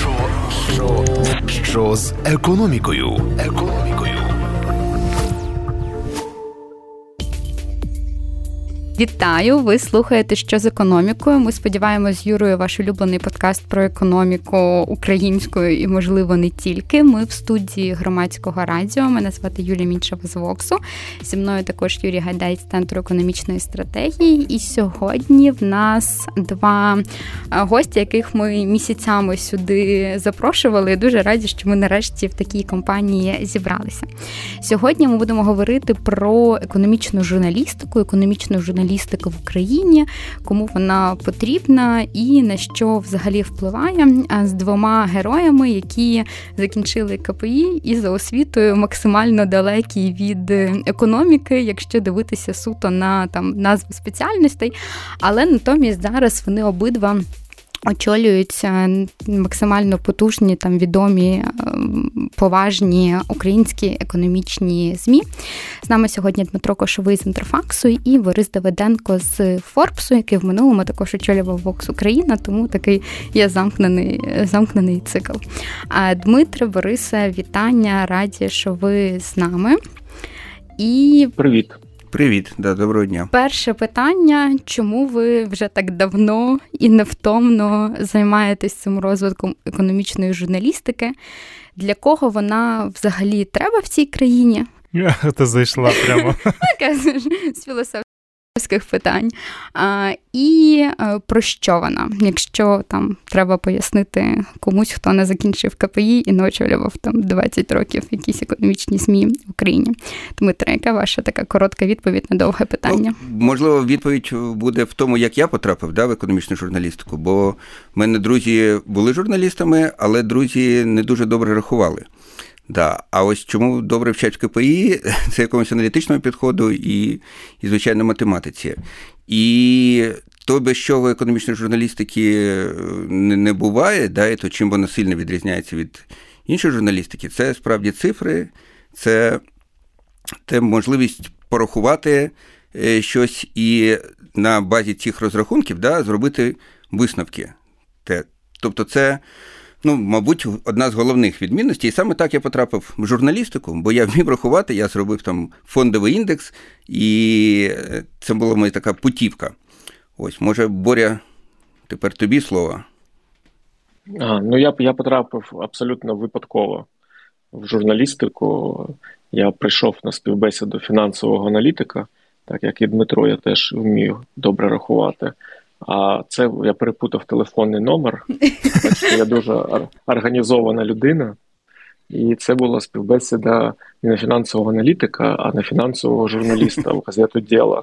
Що, що, що з економікою? Економікою. Вітаю! Ви слухаєте що з економікою. Ми сподіваємось з Юрою ваш улюблений подкаст про економіку українською і, можливо, не тільки. Ми в студії громадського радіо. Мене звати Юлія Міншева з Воксу. Зі мною також Юрій Гайдай з центру економічної стратегії. І сьогодні в нас два гості, яких ми місяцями сюди запрошували. Дуже раді, що ми нарешті в такій компанії зібралися. Сьогодні ми будемо говорити про економічну журналістику, економічну журналістику журналістика в Україні, кому вона потрібна і на що взагалі впливає з двома героями, які закінчили КПІ і за освітою максимально далекі від економіки, якщо дивитися суто на там назву спеціальностей, але натомість зараз вони обидва очолюються максимально потужні, там відомі, ем, поважні українські економічні змі. З нами сьогодні Дмитро Кошовий з Інтерфаксу і Борис Давиденко з Форбсу, який в минулому також очолював Вокс Україна, тому такий є замкнений замкнений цикл. А Дмитре, Борисе, вітання, раді, що ви з нами. І Привіт. Привіт, да, доброго дня. Перше питання: чому ви вже так давно і невтомно займаєтесь цим розвитком економічної журналістики? Для кого вона взагалі треба в цій країні? Ти зайшла прямо. з філософії питань. А, І е, про що вона? Якщо там треба пояснити комусь, хто не закінчив КПІ і не очолював там 20 років якісь економічні ЗМІ в Україні. Дмитро, яка ваша така коротка відповідь на довге питання? Ну, можливо, відповідь буде в тому, як я потрапив да, в економічну журналістику, бо в мене друзі були журналістами, але друзі не дуже добре рахували. Да. А ось чому добре вчать в КПІ, це якомусь аналітичному підходу і, і звичайно, математиці. І то, без чого економічної журналістики е, не, не буває, да, і то чим вона сильно відрізняється від іншої журналістики, це справді цифри, це, це можливість порахувати е, щось і на базі цих розрахунків да, зробити висновки. Тобто, це ну, мабуть, одна з головних відмінностей. І саме так я потрапив в журналістику, бо я вмів рахувати, я зробив там фондовий індекс, і це була моя така путівка. Ось, може, Боря, тепер тобі слово. А, Ну, я я потрапив абсолютно випадково в журналістику. Я прийшов на співбесіду фінансового аналітика, так як і Дмитро, я теж вмію добре рахувати. А це я перепутав телефонний номер. Я дуже організована людина, і це була співбесіда не на фінансового аналітика, а на фінансового журналіста в газету Діла.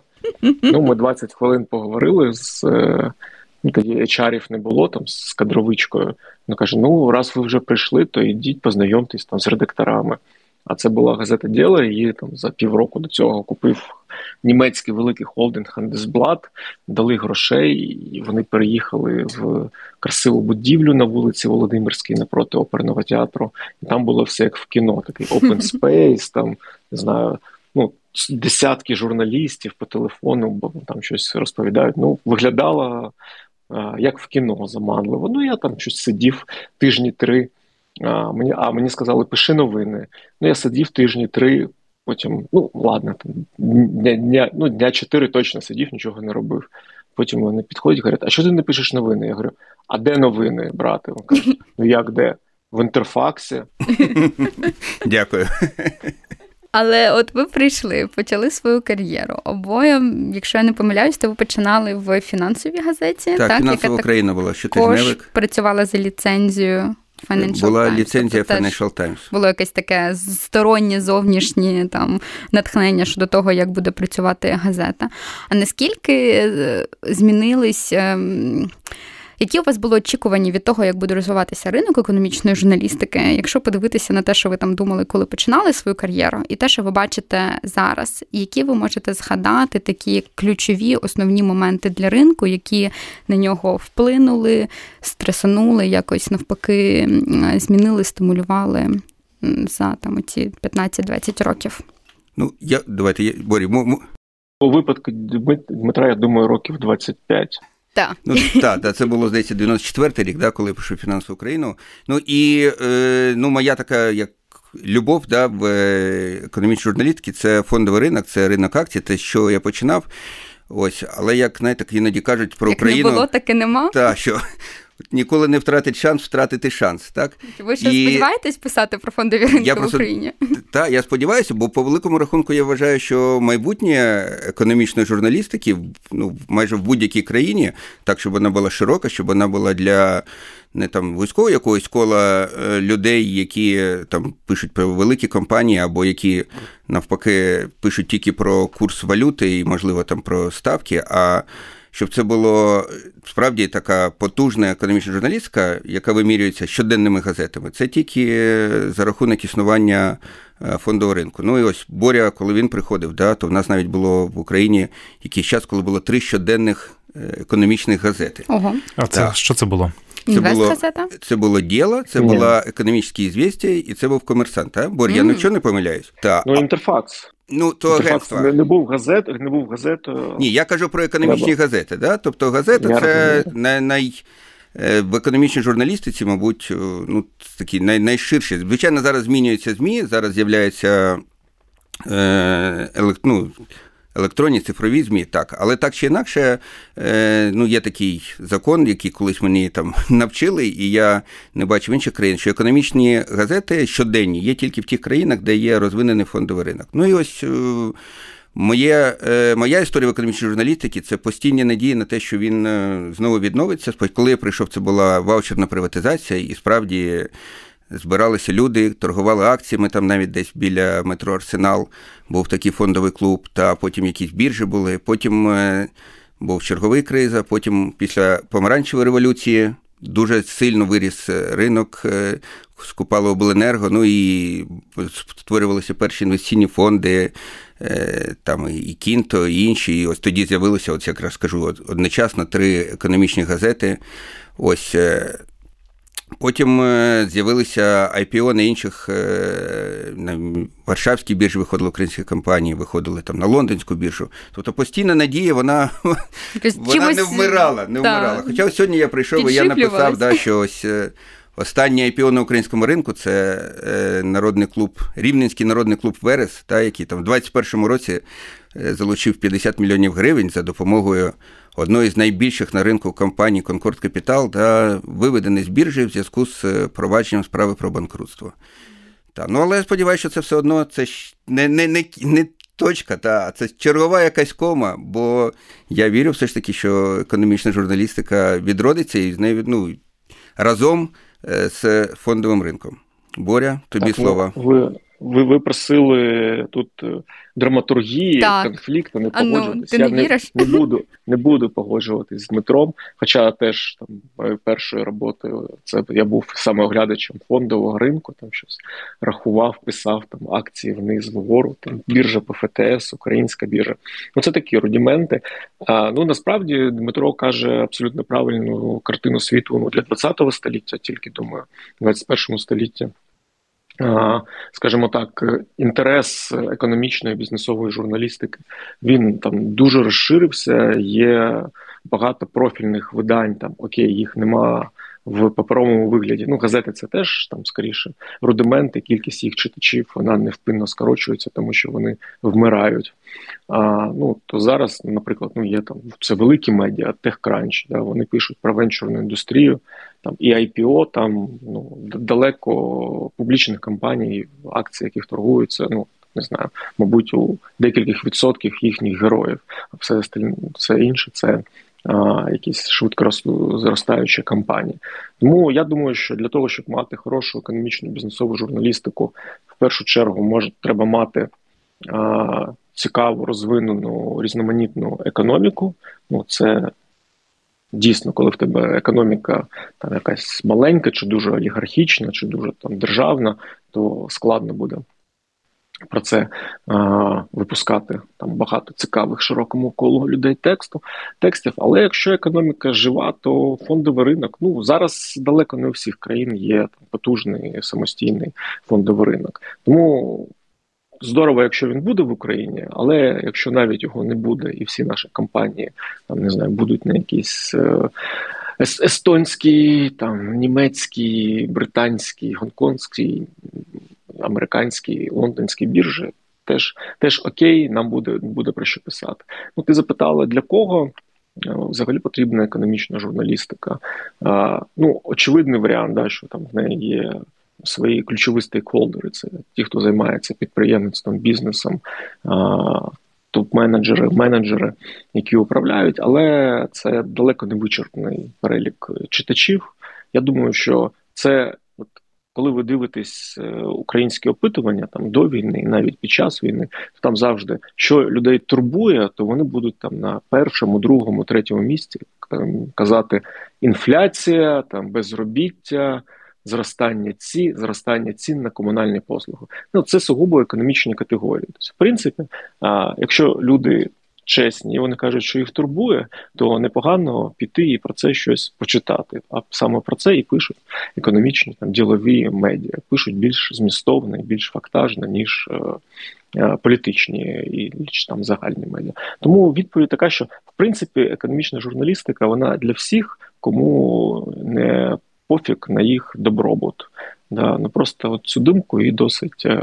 Ну, ми 20 хвилин поговорили з е, ну, тоді HR-ів не було там з кадровичкою. Ну каже: ну, раз ви вже прийшли, то йдіть, познайомтесь там з редакторами. А це була газета Діла, її там за півроку до цього купив німецький великий холдинг Handelsblatt, дали грошей, і вони переїхали в красиву будівлю на вулиці Володимирській напроти оперного театру. І там було все як в кіно, такий open space, там не знаю, ну. Десятки журналістів по телефону, бо там щось розповідають. Ну, виглядало як в кіно заманливо. Ну, я там щось сидів тижні три. А мені а мені сказали, пиши новини. Ну, я сидів тижні три, потім, ну, ладно, там, дня, дня, ну, дня чотири точно сидів, нічого не робив. Потім вони підходять і говорять, а що ти не пишеш новини? Я говорю, а де новини, брате? Він каже, ну як де? В інтерфаксі. Дякую. Але от ви прийшли, почали свою кар'єру. Обоє, якщо я не помиляюсь, то ви починали в фінансовій газеті. Так, так фінансова яка Україна була щотижневик. працювала за ліцензією Financial Була Times. ліцензія тобто Financial Times. Було якесь таке стороннє зовнішнє там натхнення щодо того, як буде працювати газета. А наскільки е, змінились ем, які у вас були очікування від того, як буде розвиватися ринок економічної журналістики, якщо подивитися на те, що ви там думали, коли починали свою кар'єру, і те, що ви бачите зараз, які ви можете згадати такі ключові основні моменти для ринку, які на нього вплинули, стресанули, якось навпаки, змінили, стимулювали за там ці 15-20 років? Ну, я давайте я Борі, у випадку Дмитра, я думаю, років 25. Так. Ну, та, та, це було, здається, 94-й рік, да, коли я пишу фінансову Україну. Ну і е, ну, моя така як любов да, в е, економічній журналістиці це фондовий ринок, це ринок акцій, те, що я починав. Ось, але як знаєте, іноді кажуть про як Україну. не було, так і нема. Та, що ніколи не втратить шанс втратити шанс. так? Ви ще і... сподіваєтесь писати про фондові ринки я в просто, Україні? Так, я сподіваюся, бо по великому рахунку я вважаю, що майбутнє економічної журналістики ну, майже в будь-якій країні, так, щоб вона була широка, щоб вона була для не там вузького якогось кола е, людей, які там пишуть про великі компанії, або які навпаки пишуть тільки про курс валюти і, можливо, там про ставки. а щоб це було справді така потужна економічна журналістика, яка вимірюється щоденними газетами. Це тільки за рахунок існування е, фондового ринку. Ну і ось Боря, коли він приходив, да, то в нас навіть було в Україні якийсь час, коли було три щоденних е, економічних газети. Ого. А це так. що це було? Це було це було діло, це була економічні звістя, і це був комерсант. Так? Бо mm. я нічого не помиляюсь. Та. Ну, інтерфакс. Ну, то агентство. Не, не був газет, не був газет. Ні, я кажу про економічні Треба. газети. Да? Тобто газета я це най, най, е, в економічній журналістиці, мабуть, е, ну, такі най, найширші. Звичайно, зараз змінюються ЗМІ, зараз з'являються е, елект, ну, електронні цифрові ЗМІ, так. Але так чи інакше, е, ну, є такий закон, який колись мені там навчили, і я не бачу в інших країн, що економічні газети щоденні є тільки в тих країнах, де є розвинений фондовий ринок. Ну і ось. Е, моє, е, Моя історія в економічній журналістиці це постійні надії на те, що він знову відновиться. Коли я прийшов, це була ваучерна приватизація, і справді збиралися люди, торгували акціями, там навіть десь біля метро Арсенал був такий фондовий клуб, та потім якісь біржі були. Потім е, був черговий криза, потім після помаранчевої революції дуже сильно виріс е, ринок, е, скупало обленерго, ну і створювалися перші інвестиційні фонди, там і Кінто, і інші. І ось тоді з'явилося, от якраз скажу, одночасно три економічні газети. Ось Потім е, з'явилися IPO на інших е, на Варшавській біржі виходили українські компанії, виходили там на лондонську біржу. Тобто постійна надія, вона вона чимось... не вмирала. не вмирала. Хоча ось сьогодні я прийшов і я написав, да, що ось е, останнє IPO на українському ринку це народний клуб, Рівненський народний клуб Верес, та, який там в 2021 році залучив 50 мільйонів гривень за допомогою одної з найбільших на ринку компаній Конкорд Капітал да, виведений з біржі в зв'язку з е, провадженням справи про банкрутство. Та, ну, Але я сподіваюся, що це все одно це не не, не, не точка, та, це чергова якась кома, бо я вірю все ж таки, що економічна журналістика відродиться і з нею ну, разом е, з фондовим ринком. Боря, тобі так, слова. Ви ви ви просили тут е, драматургії, так. конфлікту, не погоджуватися. Ну, Я не, не буду не буду погоджуватись з Дмитром. Хоча теж там моєю першою роботою це я був саме оглядачем фондового ринку, там щось рахував, писав там акції вниз вгору, там біржа ПФТС, українська біржа. Ну це такі рудіменти. А ну насправді Дмитро каже абсолютно правильну картину світу ну, для 20-го століття, тільки думаю, 21 століття скажімо так, інтерес економічної бізнесової журналістики він там дуже розширився. Є багато профільних видань. Там окей, їх нема в паперовому вигляді. Ну, газети це теж там скоріше рудименти, кількість їх читачів вона невпинно скорочується, тому що вони вмирають. А, Ну то зараз, наприклад, ну є там це великі медіа, TechCrunch, да, вони пишуть про венчурну індустрію, там і IPO, там ну далеко публічних компаній, акції, яких торгуються, ну. Не знаю, мабуть, у декількох відсотків їхніх героїв, а все все інше це якісь швидко зростаючі компанії. Тому я думаю, що для того, щоб мати хорошу економічну бізнесову журналістику, в першу чергу може треба мати цікаву розвинену різноманітну економіку. Ну це дійсно, коли в тебе економіка там якась маленька, чи дуже олігархічна, чи дуже там державна, то складно буде про це а, випускати там багато цікавих широкому колу людей тексту текстів. Але якщо економіка жива, то фондовий ринок ну зараз далеко не у всіх країн є там потужний самостійний фондовий ринок. Тому здорово, якщо він буде в Україні, але якщо навіть його не буде, і всі наші компанії там не знаю, будуть на якісь е, естонські, там німецькі, британські, гонконгські, американські, лондонські біржі, теж теж окей, нам буде буде про що писати. Ну, ти запитала для кого? Е, взагалі потрібна економічна журналістика. А, Ну, очевидний варіант, да, що там в неї є свої ключові стейкхолдери. Це ті, хто займається підприємництвом, бізнесом, топ-менеджери, менеджери, які управляють, але це далеко не вичерпний перелік читачів. Я думаю, що це. Коли ви дивитесь е, українські опитування там до війни, і навіть під час війни, то там завжди що людей турбує, то вони будуть там на першому, другому, третьому місці казати інфляція, там безробіття, зростання ці, зростання цін на комунальні послуги. Ну це сугубо економічні категорії. Тобто, в принципі, а, якщо люди чесні і вони кажуть, що їх турбує, то непогано піти і про це щось почитати. А саме про це і пишуть економічні там ділові медіа, пишуть більш змістовно, більш фактажно, ніж. Е, е, політичні і там загальні медіа. Тому відповідь така, що в принципі економічна журналістика вона для всіх, кому не пофіг на їх добробут. Да, ну Просто цю думку і досить е,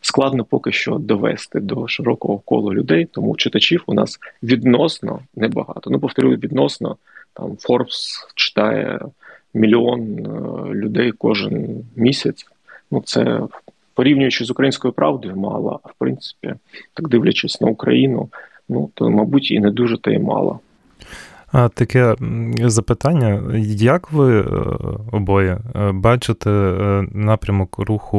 складно поки що довести до широкого колу людей, тому читачів у нас відносно небагато. Ну, повторюю, відносно там Forbes читає мільйон е, людей кожен місяць. Ну, це порівнюючи з українською правдою, мало, а в принципі, так дивлячись на Україну, ну то мабуть і не дуже та й мало. Таке запитання: як ви е, обоє е, бачите е, напрямок руху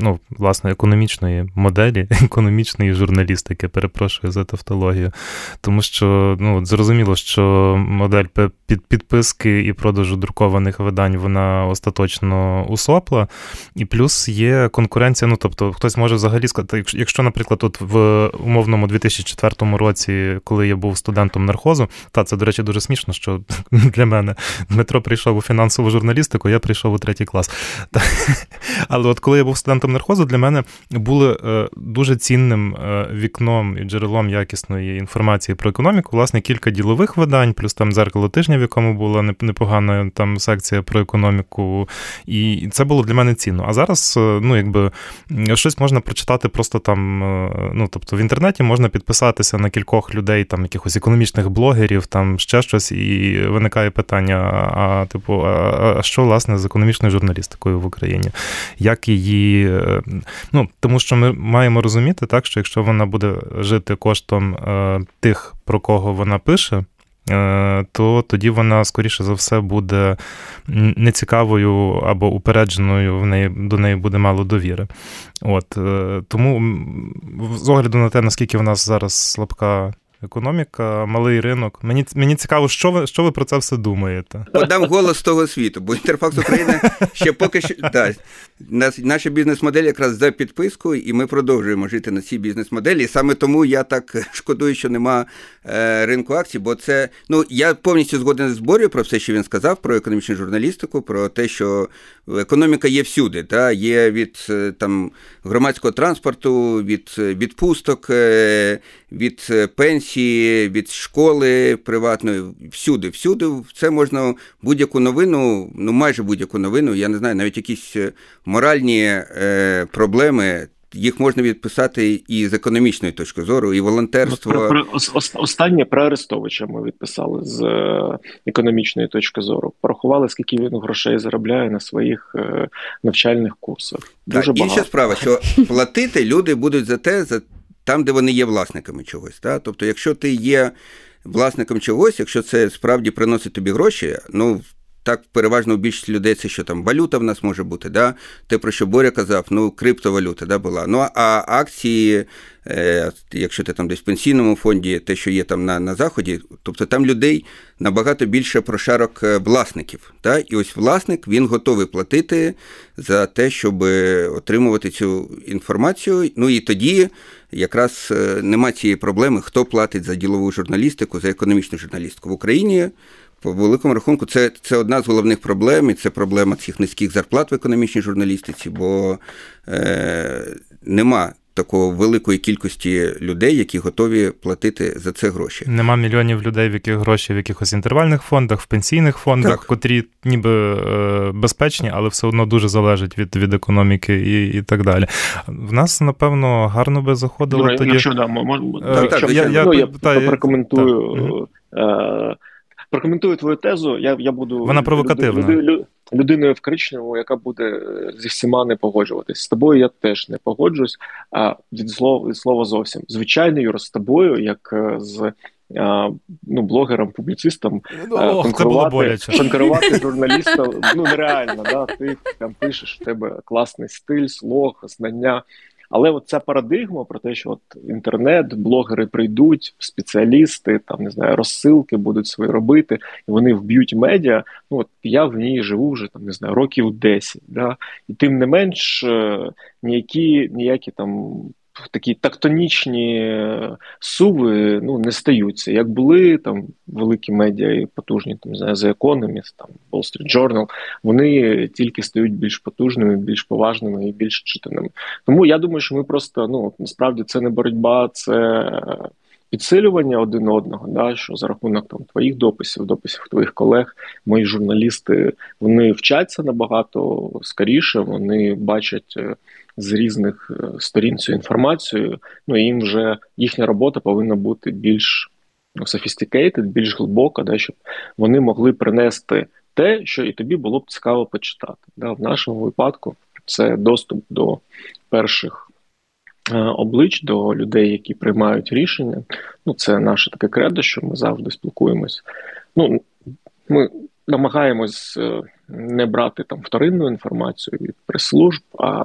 ну, власне, економічної моделі, економічної журналістики, перепрошую за тавтологію, тому що ну, зрозуміло, що модель під підписки і продажу друкованих видань вона остаточно усопла, і плюс є конкуренція. Ну тобто, хтось може взагалі сказати, якщо, наприклад, от в умовному 2004 році, коли я був студентом нархозу, та це це, до речі, дуже смішно, що для мене Дмитро прийшов у фінансову журналістику, я прийшов у третій клас. Але от коли я був студентом нархозу, для мене були е, дуже цінним е, вікном і джерелом якісної інформації про економіку, власне, кілька ділових видань, плюс там дзеркало тижня, в якому була непогана там секція про економіку. І це було для мене цінно. А зараз, е, ну, якби щось можна прочитати просто там, ну, тобто в інтернеті можна підписатися на кількох людей, там, якихось економічних блогерів. там, там ще щось, і виникає питання: а типу, а що власне з економічною журналістикою в Україні? Як її. Е, ну, Тому що ми маємо розуміти, так, що якщо вона буде жити коштом е, тих, про кого вона пише. Е, то тоді вона, скоріше за все, буде нецікавою або упередженою, в неї до неї буде мало довіри. От Тому, з огляду на те, наскільки в нас зараз слабка економіка, малий ринок. Мені мені цікаво, що ви що ви про це все думаєте? Подам голос того світу, бо Інтерфакс України ще поки що да, наша бізнес-модель якраз за підпискою, і ми продовжуємо жити на цій бізнес-моделі. Саме тому я так шкодую, що нема е, ринку акцій, бо це ну я повністю згоден з Борю про все, що він сказав, про економічну журналістику, про те, що економіка є всюди. Та, Є від е, там громадського транспорту, від е, відпусток, від пенсії, від школи приватної, всюди, всюди. Це можна будь-яку новину, ну майже будь-яку новину, я не знаю, навіть якісь моральні е, проблеми їх можна відписати і з економічної точки зору, і волонтерство. Про, про, останнє про Арестовича ми відписали з е, економічної точки зору. Порахували, скільки він грошей заробляє на своїх е, навчальних курсах. Дуже так, Інша справа, що платити люди будуть за те, за там, де вони є власниками чогось. Так? Тобто, якщо ти є власником чогось, якщо це справді приносить тобі гроші, ну так переважно у більшості людей це що там валюта в нас може бути, да? те, про що Боря казав, ну, криптовалюта да, була. Ну, а акції, е, якщо ти там десь в пенсійному фонді, те, що є там на на Заході, тобто там людей набагато більше прошарок е, власників. Да? І ось власник він готовий платити за те, щоб отримувати цю інформацію. Ну і тоді якраз е, нема цієї проблеми, хто платить за ділову журналістику, за економічну журналістику в Україні по великому рахунку, це це одна з головних проблем, і це проблема цих низьких зарплат в економічній журналістиці, бо е, нема такого великої кількості людей, які готові платити за це гроші. Нема мільйонів людей, в яких гроші в якихось інтервальних фондах, в пенсійних фондах, так. котрі ніби е, безпечні, але все одно дуже залежать від від економіки і і так далі. В нас, напевно, гарно би заходило ну, тоді. Якщо да, можна, так, так, я, я, ну, я та, прокоментую. Так. Прокоментую твою тезу. Я я буду вона провокативна. Люд, люд, людиною в коричневому, яка буде зі всіма не погоджуватись. З тобою я теж не погоджуюсь. А від слова від слова зовсім звичайно, Юра, з тобою, як е, з а, ну, блогером, публіцистом, ну, Ох, конкурувати конкурувати журналістам ну нереально. Да? Ти там пишеш в тебе класний стиль, слог, знання. Але от ця парадигма про те, що от інтернет, блогери прийдуть, спеціалісти, там не знаю, розсилки будуть свої робити, і вони вб'ють медіа. Ну от я в ній живу вже там не знаю років 10. Да? І тим не менш е, ніякі ніякі там такі тактонічні е, суви ну, не стаються. Як були там великі медіа і потужні, там The Economist, там Wall Street Journal, вони тільки стають більш потужними, більш поважними і більш читаними. Тому я думаю, що ми просто ну насправді це не боротьба, це. Підсилювання один одного, да, що за рахунок там твоїх дописів, дописів твоїх колег, мої журналісти вони вчаться набагато скоріше, вони бачать е, з різних е, сторін цю інформацію. Ну і їм вже їхня робота повинна бути більш ну, sophisticated, більш глибока, да, щоб вони могли принести те, що і тобі було б цікаво почитати. Да. В нашому випадку це доступ до перших. Е, облич до людей, які приймають рішення, ну це наше таке кредо, що ми завжди спілкуємось. Ну ми намагаємось е, не брати там вторинну інформацію від прес-служб, а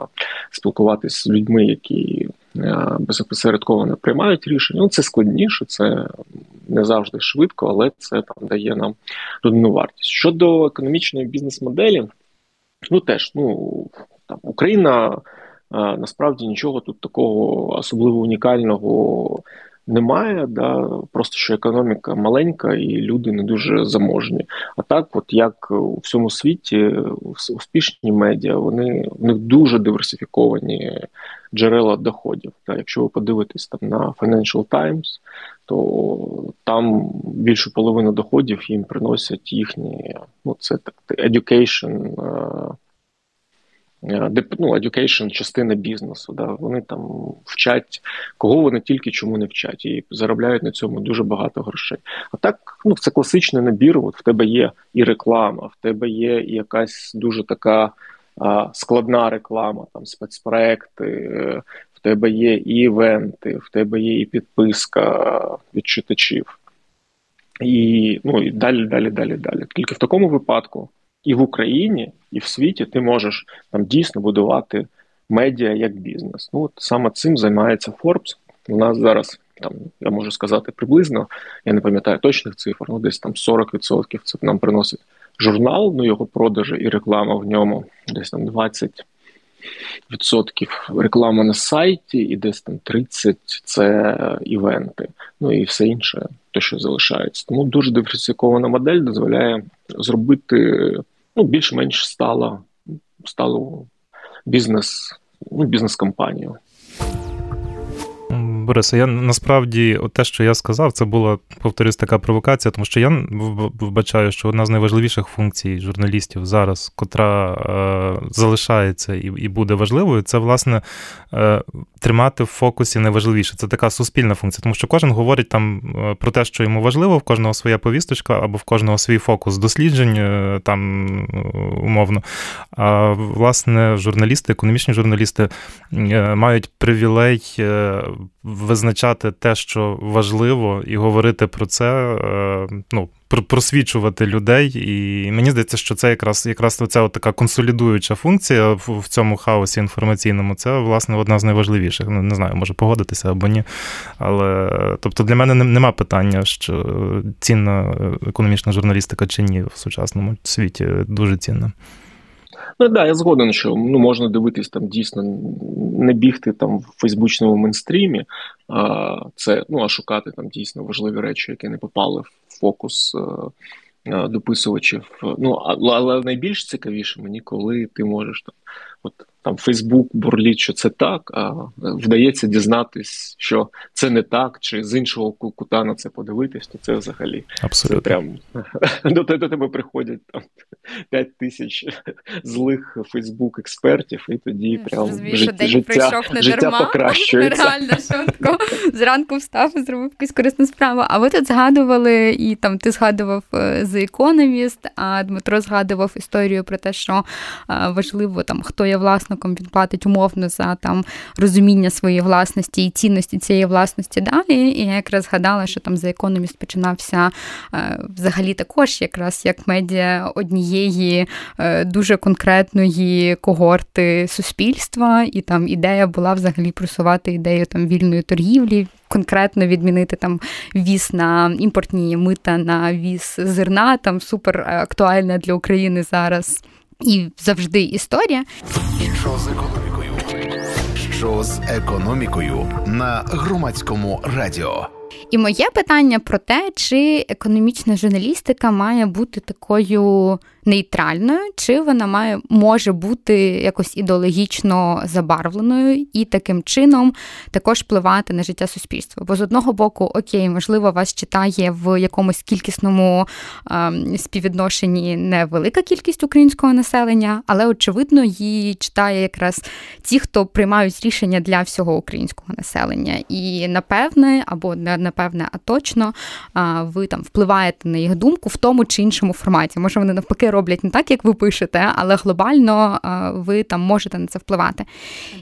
спілкуватися з людьми, які е, безопосередково приймають рішення. Ну це складніше, це не завжди швидко, але це там дає нам додану вартість. Щодо економічної бізнес-моделі, ну теж ну там Україна. Е, насправді нічого тут такого особливо унікального немає, да, просто що економіка маленька і люди не дуже заможні. А так, от як у всьому світі, успішні медіа, вони в них дуже диверсифіковані джерела доходів. Да. Якщо ви подивитесь там на Financial Times, то там більшу половину доходів їм приносять їхні, ну це так education е, ну, education частина бізнесу. Да, Вони там вчать, кого вони тільки чому не вчать, і заробляють на цьому дуже багато грошей. А так, ну це класичний набір. От в тебе є і реклама, в тебе є і якась дуже така а, складна реклама, там спецпроекти, е, в тебе є і івенти, в тебе є і підписка від читачів. І ну і далі, далі, далі, далі. Тільки в такому випадку і в Україні, і в світі ти можеш там дійсно будувати медіа як бізнес. Ну от саме цим займається Forbes. У нас зараз там я можу сказати приблизно, я не пам'ятаю точних цифр, ну десь там 40% це нам приносить журнал, ну його продажі і реклама в ньому, десь там 20%. Відсотків реклама на сайті, і десь там 30 це івенти, ну і все інше, те, що залишається. Тому дуже диверсифікована модель дозволяє зробити ну, більш-менш стало стало бізнес, ну, бізнес-компанію. Борисе, я насправді те, що я сказав, це була, повторюсь, така провокація, тому що я вбачаю, що одна з найважливіших функцій журналістів зараз, котра е, залишається і і буде важливою, це власне е, тримати в фокусі найважливіше. Це така суспільна функція, тому що кожен говорить там е, про те, що йому важливо, в кожного своя повісточка або в кожного свій фокус досліджень, е, там умовно. А власне, журналісти, економічні журналісти е, мають привілей визначати те, що важливо, і говорити про це, е, ну, просвічувати людей. І мені здається, що це якраз якраз оця от така консолідуюча функція в цьому хаосі інформаційному. Це, власне, одна з найважливіших. Ну, не знаю, може погодитися або ні. Але тобто для мене нема питання, що цінна економічна журналістика чи ні в сучасному світі дуже цінна. Ну да, я згоден, що ну можна дивитись там дійсно не бігти там в фейсбучному мейнстрімі, а це ну а шукати там дійсно важливі речі, які не попали в фокус е, е, дописувачів. Ну але найбільш цікавіше мені, коли ти можеш там, от там Фейсбук бурліть, що це так, а вдається дізнатись, що це не так, чи з іншого кута на це подивитись, то це взагалі Абсолютно. це прям до, до тебе приходять там 5 тисяч злих Фейсбук-експертів, і тоді прям Розумію, життя, життя, не життя дарма. покращується. Реально швидко зранку встав і зробив якусь корисну справу. А ви тут згадували, і там ти згадував е, The Economist, а Дмитро згадував історію про те, що е, важливо там хто є власником, він платить умовно за там розуміння своєї власності і цінності цієї власності далі. І я якраз згадала, що там The Economist починався е, взагалі також, якраз як медіа однієї дуже конкретної когорти суспільства, і там ідея була взагалі просувати ідею там вільної торгівлі. Конкретно відмінити там віз на імпортні мита на віз зерна, там супер актуальна для України зараз і завжди історія. Що з економікою? Що з економікою на громадському радіо? І моє питання про те, чи економічна журналістика має бути такою нейтральною, чи вона має може бути якось ідеологічно забарвленою і таким чином також впливати на життя суспільства. Бо з одного боку, окей, можливо, вас читає в якомусь кількісному ем, співвідношенні невелика кількість українського населення, але очевидно її читає якраз ті, хто приймають рішення для всього українського населення. І напевне, або не напевне, а точно ви там впливаєте на їх думку в тому чи іншому форматі. Може, вони навпаки роблять не так, як ви пишете, але глобально ви там можете на це впливати.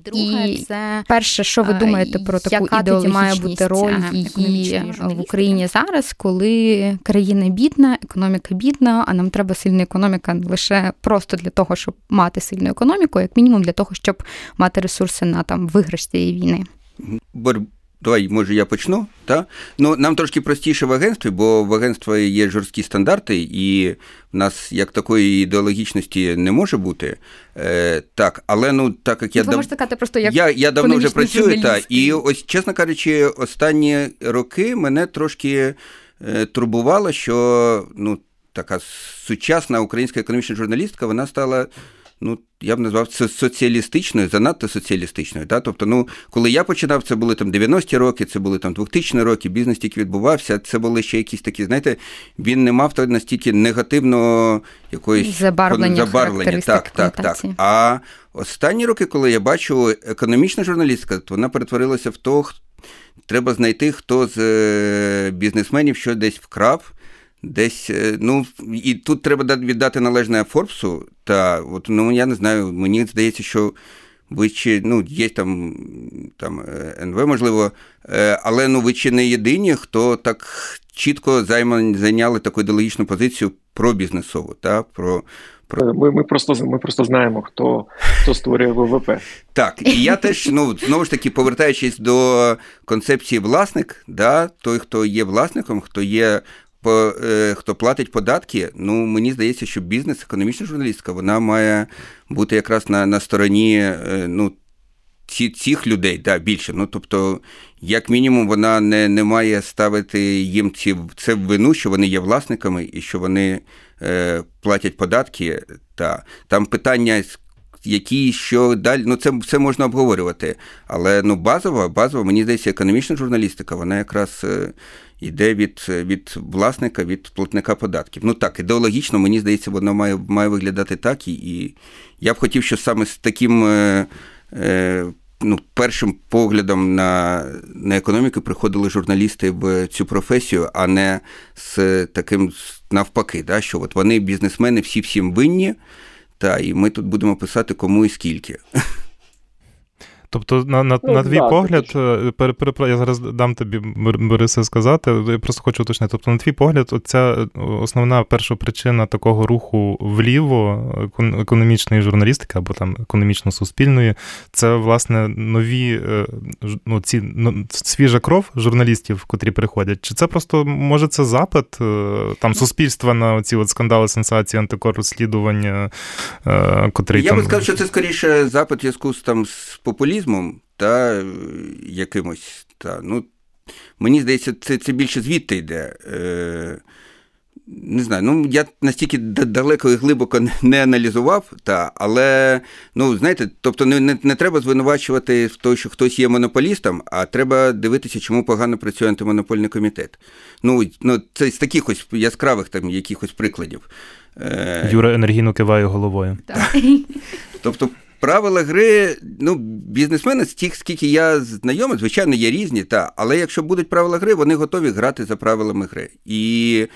Друге, і це перше, що ви думаєте про таку яка ідеологічність має бути роль її в Україні зараз, коли країна бідна, економіка бідна, а нам треба сильна економіка лише просто для того, щоб мати сильну економіку, як мінімум для того, щоб мати ресурси на там виграш цієї війни. Давай, може, я почну. Та? Ну, Нам трошки простіше в агентстві, бо в агентстві є жорсткі стандарти, і в нас як такої ідеологічності не може бути. Е, Так, але ну так як я дав... можете сказати просто як я, я давно вже працюю, та, і ось, чесно кажучи, останні роки мене трошки е, турбувало, що ну, така сучасна українська економічна журналістка вона стала ну, я б назвав це соціалістичною, занадто соціалістичною. Да? Тобто, ну, коли я починав, це були там 90-ті роки, це були там 2000 роки, бізнес тільки відбувався, це були ще якісь такі, знаєте, він не мав настільки негативно якоїсь забарвлення. забарвлення. Так, так, так. А останні роки, коли я бачу економічна журналістика, то вона перетворилася в то, треба знайти, хто з е, бізнесменів що десь вкрав. Десь, е, ну, і тут треба віддати належне Форбсу, та от, ну, я не знаю, мені здається, що ви чи, ну, є там там е, НВ, можливо, е, але ну, ви чи не єдині, хто так чітко зайняли таку ідеологічну позицію про бізнесову, та, про. Ми ми, просто ми просто знаємо, хто хто створює ВВП. Так, і я теж ну знову ж таки повертаючись до концепції власник, да, той, хто є власником, хто є по, е, хто платить податки, ну мені здається, що бізнес, економічна журналістика, вона має бути якраз на на стороні е, ну, ці, цих людей да, більше. Ну, Тобто, як мінімум, вона не не має ставити їм ці, це в вину, що вони є власниками і що вони е, платять податки. Та. Там питання. Які що далі, ну це це можна обговорювати. Але ну базова, базова, мені здається, економічна журналістика, вона якраз е, йде від від власника, від платника податків. Ну так, ідеологічно, мені здається, воно має має виглядати так. І, і я б хотів, що саме з таким е, е, ну, першим поглядом на на економіку приходили журналісти в цю професію, а не з таким навпаки, да, що от вони бізнесмени всі всім винні, та, і ми тут будемо писати кому і скільки. Тобто, на на, ну, на твій да, погляд, е, пер, пер, я зараз дам тобі Борисе сказати. Я просто хочу уточнити. Тобто, на твій погляд, оця основна перша причина такого руху вліво економічної журналістики або там економічно-суспільної, це власне нові е, ну, ці ну, свіжа кров журналістів, котрі приходять. Чи це просто може це запит е, там суспільства на ці от скандали, сенсації, антикоррозслідування, котрий я там... би сказав, що це скоріше запит зв'язку з там з популізмом популізмом та якимось. Та, ну, Мені здається, це це більше звідти йде. Е, не знаю, ну я настільки далеко і глибоко не аналізував, та, але ну знаєте, тобто не, не не, треба звинувачувати в тому, що хтось є монополістом, а треба дивитися, чому погано працює антимонопольний комітет. Ну, ну це з таких ось яскравих там якихось прикладів. Е, Юра енергійно киває головою. Так. Тобто. Правила гри, ну, бізнесмени, стільки, скільки я знайомий, звичайно, є різні, та, але якщо будуть правила гри, вони готові грати за правилами гри. І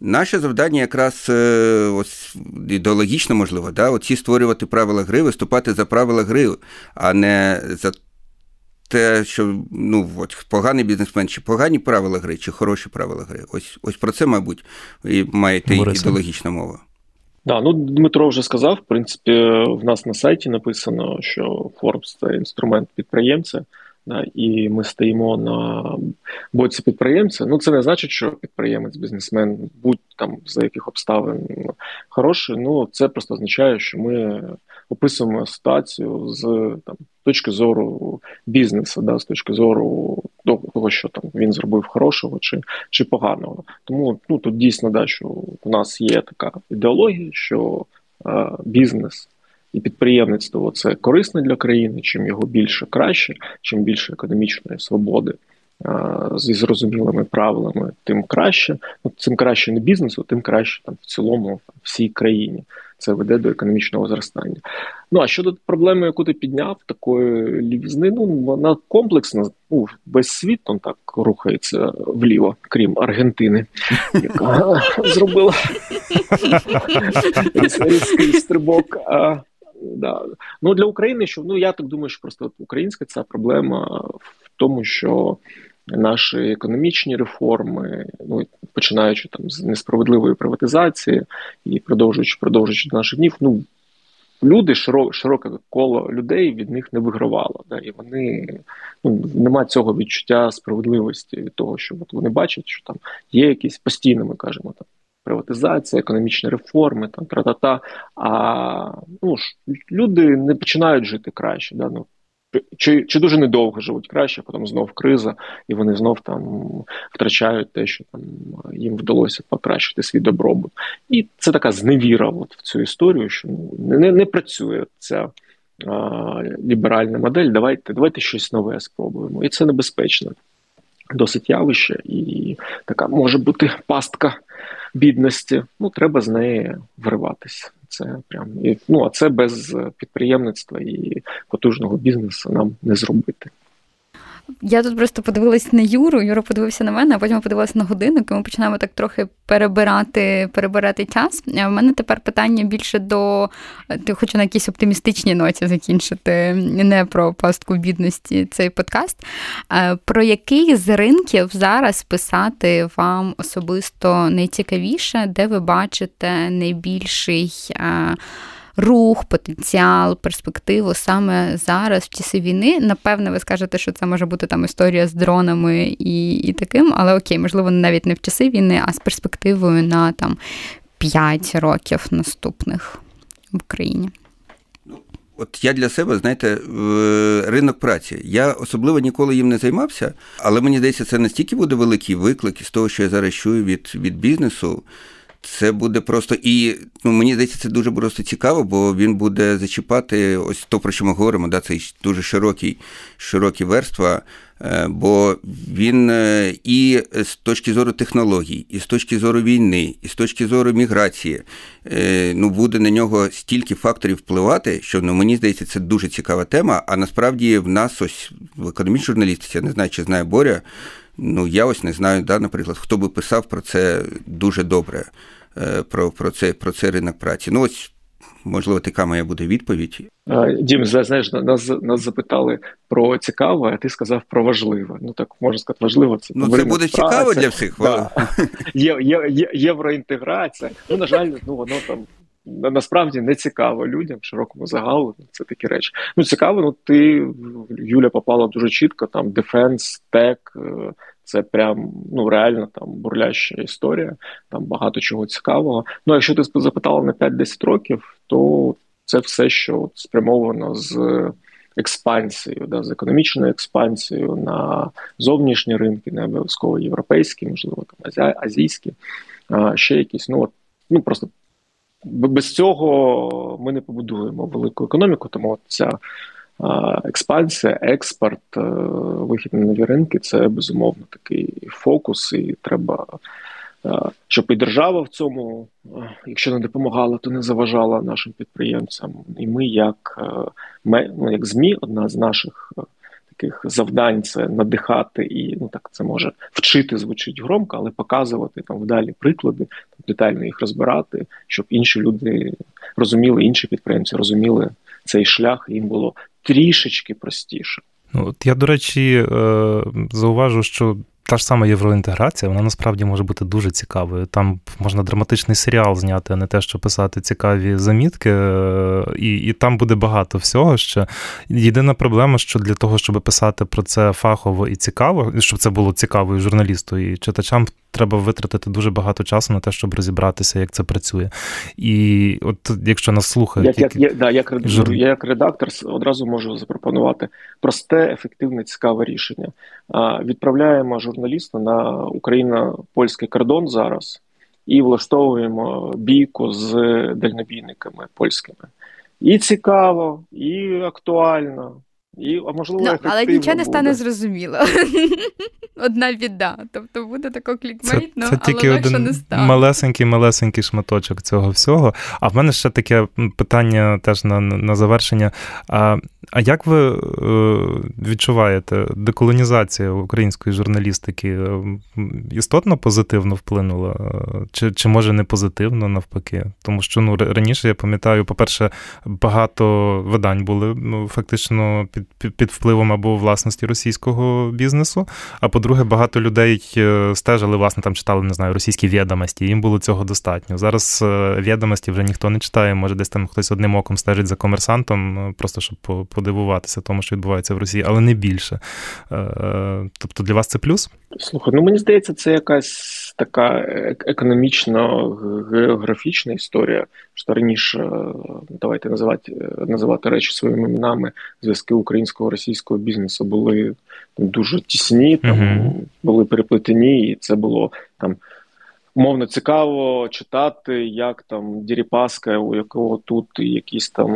Наше завдання якраз е, ось ідеологічно можливо, да, оці створювати правила гри, виступати за правила гри, а не за те, що ну, от, поганий бізнесмен, чи погані правила гри, чи хороші правила гри. Ось ось про це, мабуть, і має йти ідеологічна мова. Да, ну Дмитро вже сказав. В принципі, в нас на сайті написано, що Forbes – це інструмент підприємця. Да, і ми стоїмо на боці підприємця. Ну це не значить, що підприємець, бізнесмен, будь там за яких обставин хороший. Ну це просто означає, що ми описуємо ситуацію з там точки зору бізнесу, да, з точки зору того, що там він зробив хорошого чи чи поганого. Тому ну тут дійсно да, що у нас є така ідеологія, що е, бізнес і підприємництво це корисно для країни. Чим його більше краще, чим більше економічної свободи зі зрозумілими правилами, тим краще. Ну цим краще не бізнесу, тим краще там в цілому всій країні. Це веде до економічного зростання. Ну а щодо проблеми, яку ти підняв, такої лівізни, ну вона комплексна. Ну, весь світ он так рухається вліво, крім Аргентини, яка зробила різкий стрибок. Да. Ну для України, що ну я так думаю, що просто українська ця проблема в тому, що наші економічні реформи, ну починаючи там з несправедливої приватизації і продовжуючи продовжуючи до наших днів, ну люди широке, коло людей від них не вигравало. Да, І вони ну нема цього відчуття справедливості від того, що от вони бачать, що там є якісь постійно, ми кажемо там приватизація, економічні реформи, там тра-та-та. А ну ж люди не починають жити краще. Да? Ну, чи чи дуже недовго живуть краще, потім знов криза, і вони знов там втрачають те, що там їм вдалося покращити свій добробут. І це така зневіра от в цю історію, що ну, не не працює ця а, ліберальна модель. Давайте давайте щось нове спробуємо. І це небезпечно. Досить явище, і така може бути пастка бідності, ну треба з неї вириватися. Це прям і ну а це без підприємництва і потужного бізнесу нам не зробити. Я тут просто подивилась на Юру, Юра подивився на мене, а потім подивилася на годинник, і ми починаємо так трохи перебирати перебирати час. А в мене тепер питання більше до ти хочу на якійсь оптимістичній ноті закінчити, не про пастку бідності цей подкаст. Про який з ринків зараз писати вам особисто найцікавіше, де ви бачите найбільший рух, потенціал, перспективу саме зараз, в часи війни. Напевне, ви скажете, що це може бути там історія з дронами і і таким, але окей, можливо, навіть не в часи війни, а з перспективою на там 5 років наступних в Україні. Ну, от я для себе, знаєте, ринок праці. Я особливо ніколи їм не займався, але мені здається, це настільки буде великий виклик із того, що я зараз чую від, від бізнесу. Це буде просто і ну мені здається, це дуже просто цікаво, бо він буде зачіпати ось то, про що ми говоримо. Да, Це дуже широкий, широкі верства, е, бо він е, і з точки зору технологій, і з точки зору війни, і з точки зору міграції, е, ну буде на нього стільки факторів впливати, що ну мені здається, це дуже цікава тема. А насправді в нас ось в економічній журналістиці, я не знаю, чи знає Боря. Ну, я ось не знаю, да, наприклад, хто би писав про це дуже добре, про про, це про це ринок праці. Ну, ось, можливо, така моя буде відповідь. Дім, знаєш, нас нас запитали про цікаве, а ти сказав про важливе. Ну так можна сказати, важливо це. Ну, це буде праця. цікаво для всіх. Да. Є, є, є, Євроінтеграція. Ну, на жаль, ну воно там. Насправді не цікаво людям, широкому загалу. Це такі речі. Ну цікаво, ну ти Юля попала дуже чітко. Там defense, tech, це прям ну реально там бурляща історія. Там багато чого цікавого. Ну якщо ти запитала на 5-10 років, то це все, що спрямовано з експансією, да, з економічною експансією на зовнішні ринки, не обов'язково європейські, можливо, там азійські. ще якісь. Ну, от ну просто без цього ми не побудуємо велику економіку, тому ця експансія, експорт, е, вихід на нові ринки це безумовно такий фокус, і треба. Е, щоб і держава в цьому, е, якщо не допомагала, то не заважала нашим підприємцям. І ми, як ну, як ЗМІ, одна з наших таких завдань це надихати і ну так це може вчити звучить громко, але показувати там вдалі приклади, детально їх розбирати, щоб інші люди розуміли, інші підприємці розуміли цей шлях, їм було трішечки простіше. Ну, от Я, до речі, е, зауважу, що та ж сама євроінтеграція, вона насправді може бути дуже цікавою. Там можна драматичний серіал зняти, а не те, що писати цікаві замітки, е, і і там буде багато всього ще. Єдина проблема, що для того, щоб писати про це фахово і цікаво, щоб це було цікаво і журналісту, і читачам треба витратити дуже багато часу на те, щоб розібратися, як це працює. І от якщо нас слухають, як, як, да, як, жур... я як редактор одразу можу запропонувати просте, ефективне, цікаве рішення. Відправляємо журналіста на україно польський кордон зараз і влаштовуємо бійку з дальнобійниками польськими. І цікаво, і актуально, і а можливо, ну, але нічого не стане зрозуміло. Одна біда. Тобто буде тако клікмейтно, тільки але один не стане. малесенький малесенький шматочок цього всього. А в мене ще таке питання теж на на завершення. А а як ви е, відчуваєте, деколонізація української журналістики е, істотно позитивно вплинула? Чи чи може не позитивно навпаки? Тому що ну раніше я пам'ятаю, по-перше, багато видань були ну, фактично під, під, під впливом або власності російського бізнесу. А по-друге, багато людей е, стежили, власне, там читали, не знаю, російські відомості, їм було цього достатньо. Зараз відомості вже ніхто не читає, може, десь там хтось одним оком стежить за комерсантом, просто щоб подивуватися тому, що відбувається в Росії, але не більше. Е, тобто для вас це плюс? Слухай, ну мені здається, це якась така економічно географічна історія. Що раніше давайте називати називати речі своїми іменами. Зв'язки українського російського бізнесу були дуже тісні, там uh-huh. були переплетені, і це було там умовно цікаво читати, як там Діріпаска, у якого тут якийсь там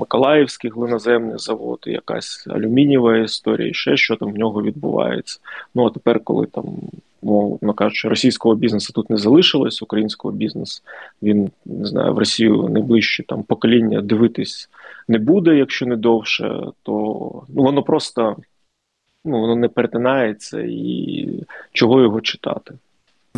Миколаївський глиноземний завод, якась алюмінієва історія, і ще що там в нього відбувається. Ну а тепер, коли там мовно кажучи, російського бізнесу тут не залишилось, українського бізнесу він не знаю, в Росію найближче там покоління дивитись не буде, якщо не довше, то ну воно просто ну воно не перетинається і чого його читати.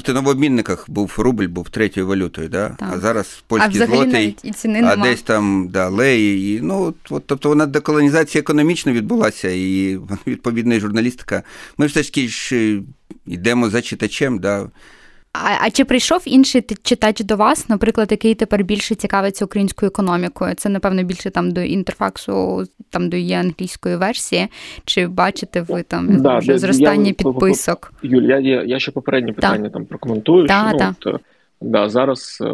Ти на обмінниках був рубль, був третьою валютою, да? Так. а зараз польський а злотий, і ціни а десь там да, леї. І, ну, от, Тобто вона деколонізація економічно відбулася, і відповідна журналістика. Ми все ж таки ж йдемо за читачем. Да? А а чи прийшов інший читач до вас, наприклад, який тепер більше цікавиться українською економікою? Це, напевно, більше там до інтерфаксу, там до її англійської версії. Чи бачите ви там да, вже зростання я, підписок? Юль, я я, я ще попереднє питання да. там прокоментую. Да, що, да. Ну, от, Да, зараз, е,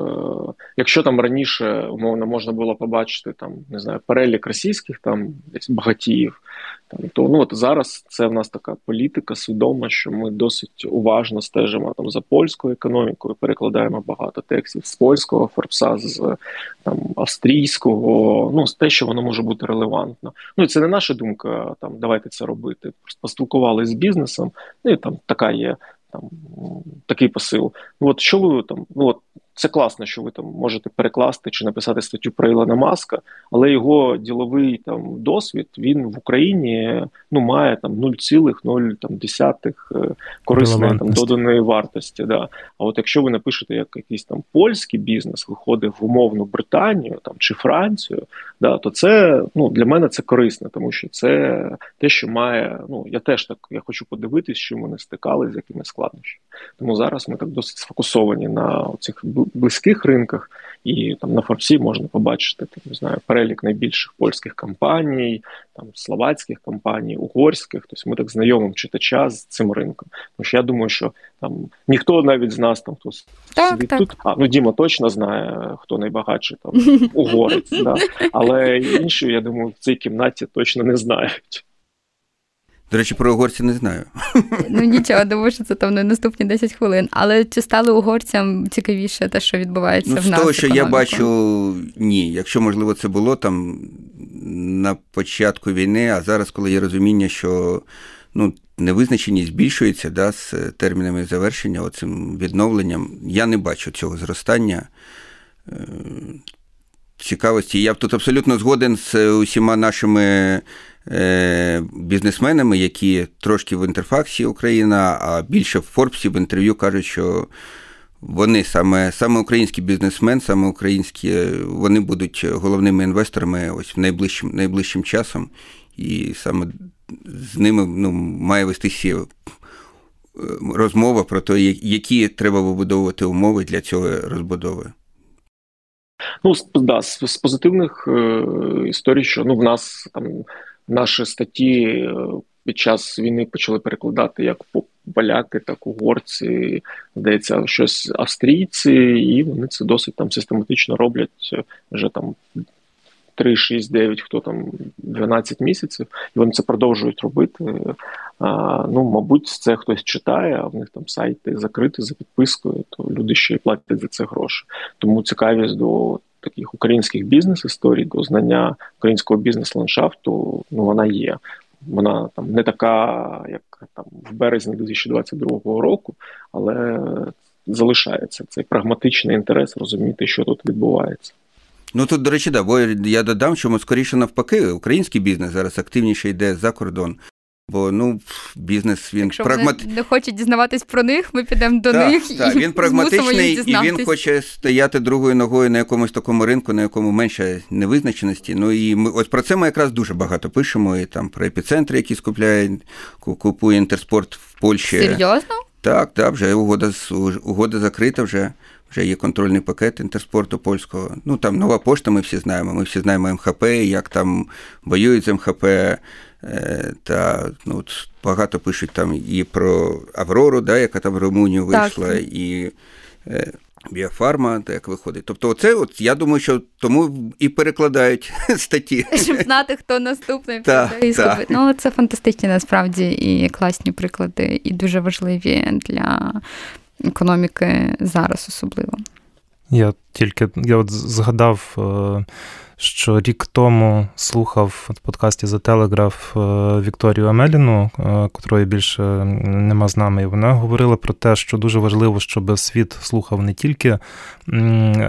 якщо там раніше умовно можна було побачити там не знаю перелік російських там десь багатіїв, там то ну от зараз це в нас така політика свідома, що ми досить уважно стежимо там за польською економікою, перекладаємо багато текстів з польського форпса, з там австрійського, ну з те, що воно може бути релевантно. Ну і це не наша думка. Там давайте це робити. Поспілкувалися з бізнесом, ну і там така є там такий посил. Ну от що ви там? Ну от це класно, що ви там можете перекласти чи написати статтю про Ілона Маска, але його діловий там досвід він в Україні ну має там 0,0 е, корисної там доданої вартості. Да. А от якщо ви напишете як якийсь там польський бізнес, виходить в умовну Британію там чи Францію, да, то це ну для мене це корисно, тому що це те, що має. Ну я теж так я хочу подивитись, що вони стикали з якими складнощами. Тому зараз ми так досить сфокусовані на цих близьких ринках, і там на Форбсі можна побачити там, не знаю, перелік найбільших польських компаній, там словацьких компаній, угорських. Тобто ми так знайомим читача з цим ринком. Тому що я думаю, що там ніхто навіть з нас там хто так, сидить так. тут. А ну Діма точно знає, хто найбагатший там угорець, да. але інші, я думаю, в цій кімнаті точно не знають. До речі, про угорців не знаю. Ну нічого, думаю, що це там на наступні 10 хвилин. Але чи стали угорцям цікавіше те, що відбувається ну, в нас? З того, що я бачу, ні. Якщо, можливо, це було там на початку війни, а зараз, коли є розуміння, що ну, невизначеність збільшується да, з термінами завершення, оцим відновленням, я не бачу цього зростання. Е, цікавості. Я тут абсолютно згоден з усіма нашими бізнесменами, які трошки в інтерфаксі Україна, а більше в Форбсі в інтерв'ю кажуть, що вони саме саме український бізнесмен, саме українські, вони будуть головними інвесторами ось найближчим найближчим часом, і саме з ними ну, має вестися е, розмова про те, які треба вибудовувати умови для цього розбудови. Ну, да, з, з позитивних е, історій, що ну в нас там наші статті е, під час війни почали перекладати як поляки, так угорці, здається, щось австрійці, і вони це досить там систематично роблять вже там 3, 6, 9, хто там 12 місяців, і вони це продовжують робити. А, Ну, мабуть, це хтось читає, а в них там сайти закриті за підпискою, то люди ще й платять за це гроші. Тому цікавість до таких українських бізнес-історій, до знання українського бізнес-ландшафту, ну вона є. Вона там не така, як там в березні 2022 року, але залишається цей прагматичний інтерес розуміти, що тут відбувається. Ну тут, до речі, да, бо я додам, що скоріше навпаки, український бізнес зараз активніше йде за кордон. Бо ну бізнес він Якщо прагмат... вони не хочуть дізнаватись про них, ми підемо до так, них. Так, і він прагматичний і він хоче стояти другою ногою на якомусь такому ринку, на якому менше невизначеності. Ну і ми ось про це ми якраз дуже багато пишемо. І там про епіцентри, які скупляє, купує інтерспорт в Польщі. Серйозно? Так, так, вже угода угода закрита вже. Вже є контрольний пакет інтерспорту польського. Ну там нова пошта, ми всі знаємо. Ми всі знаємо МХП, як там воюють з МХП. Е, та ну, багато пишуть там і про Аврору, да, яка там в Румунію вийшла, так. і е, Біофарма, як виходить. Тобто, оце, от я думаю, що тому і перекладають статті. Щоб знати, хто наступний та, та. Ну, це фантастичні насправді і класні приклади, і дуже важливі для економіки зараз особливо. Я тільки я от згадав. Е, що рік тому слухав в подкасті за Телеграф Вікторію Амеліну, е, котрої більше нема з нами. І вона говорила про те, що дуже важливо, щоб світ слухав не тільки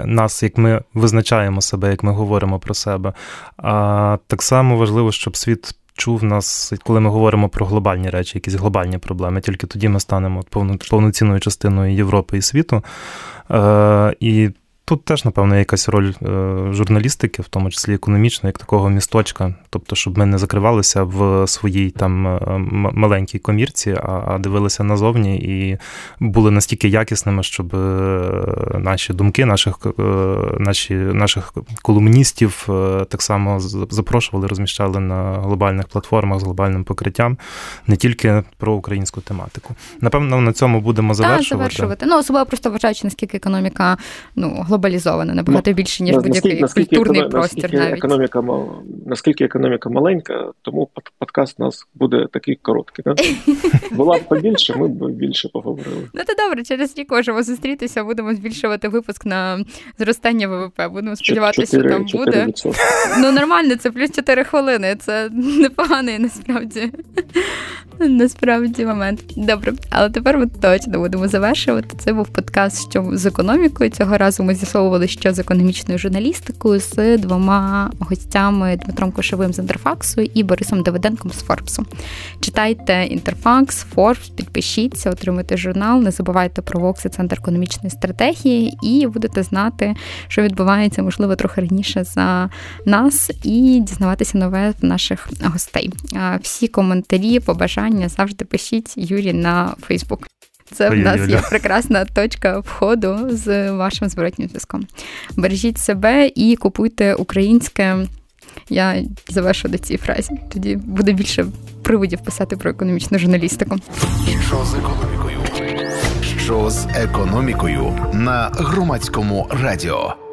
нас, як ми визначаємо себе, як ми говоримо про себе, а так само важливо, щоб світ. Чув нас, коли ми говоримо про глобальні речі, якісь глобальні проблеми. Тільки тоді ми станемо повноцінною частиною Європи і світу. Е, І Тут теж, напевно, якась роль е, журналістики, в тому числі економічної, як такого місточка. Тобто, щоб ми не закривалися в своїй там е, маленькій комірці, а дивилися назовні і були настільки якісними, щоб е, наші думки, наших наші, наших колумністів так само запрошували, розміщали на глобальних платформах з глобальним покриттям, не тільки про українську тематику. Напевно, на цьому будемо завершувати. Так, завершувати. Ну, особливо просто вважаючи, наскільки економіка ну, глобалізована набагато ну, більше, ніж будь-який культурний наскільки, простір. Наскільки навіть. економіка наскільки економіка маленька, тому подкаст у нас буде такий короткий. Да? Була б побільше, ми б більше поговорили. Ну то добре, через рік можемо зустрітися, будемо збільшувати випуск на зростання ВВП. Будемо сподіватися, що там 4%. буде. Ну нормально, це плюс 4 хвилини. Це непоганий насправді. Насправді момент. Добре, але тепер ми точно будемо завершувати. Це був подкаст що з економікою. Цього разу ми з'ясовували, що з економічною журналістикою з двома гостями Дмитром Кошовим з Інтерфаксу і Борисом Давиденком з Форбсу. Читайте Інтерфакс, Форбс, підпишіться, отримуйте журнал. Не забувайте про Вокси Центр економічної стратегії, і будете знати, що відбувається, можливо, трохи раніше за нас, і дізнаватися нове наших гостей. Всі коментарі, побажання завжди пишіть Юрі на Фейсбук. Це в нас є прекрасна точка входу з вашим зворотнім зв'язком. Бережіть себе і купуйте українське. Я завершу до цієї фразі. Тоді буде більше приводів писати про економічну журналістику. Що з економікою? Що з економікою на громадському радіо?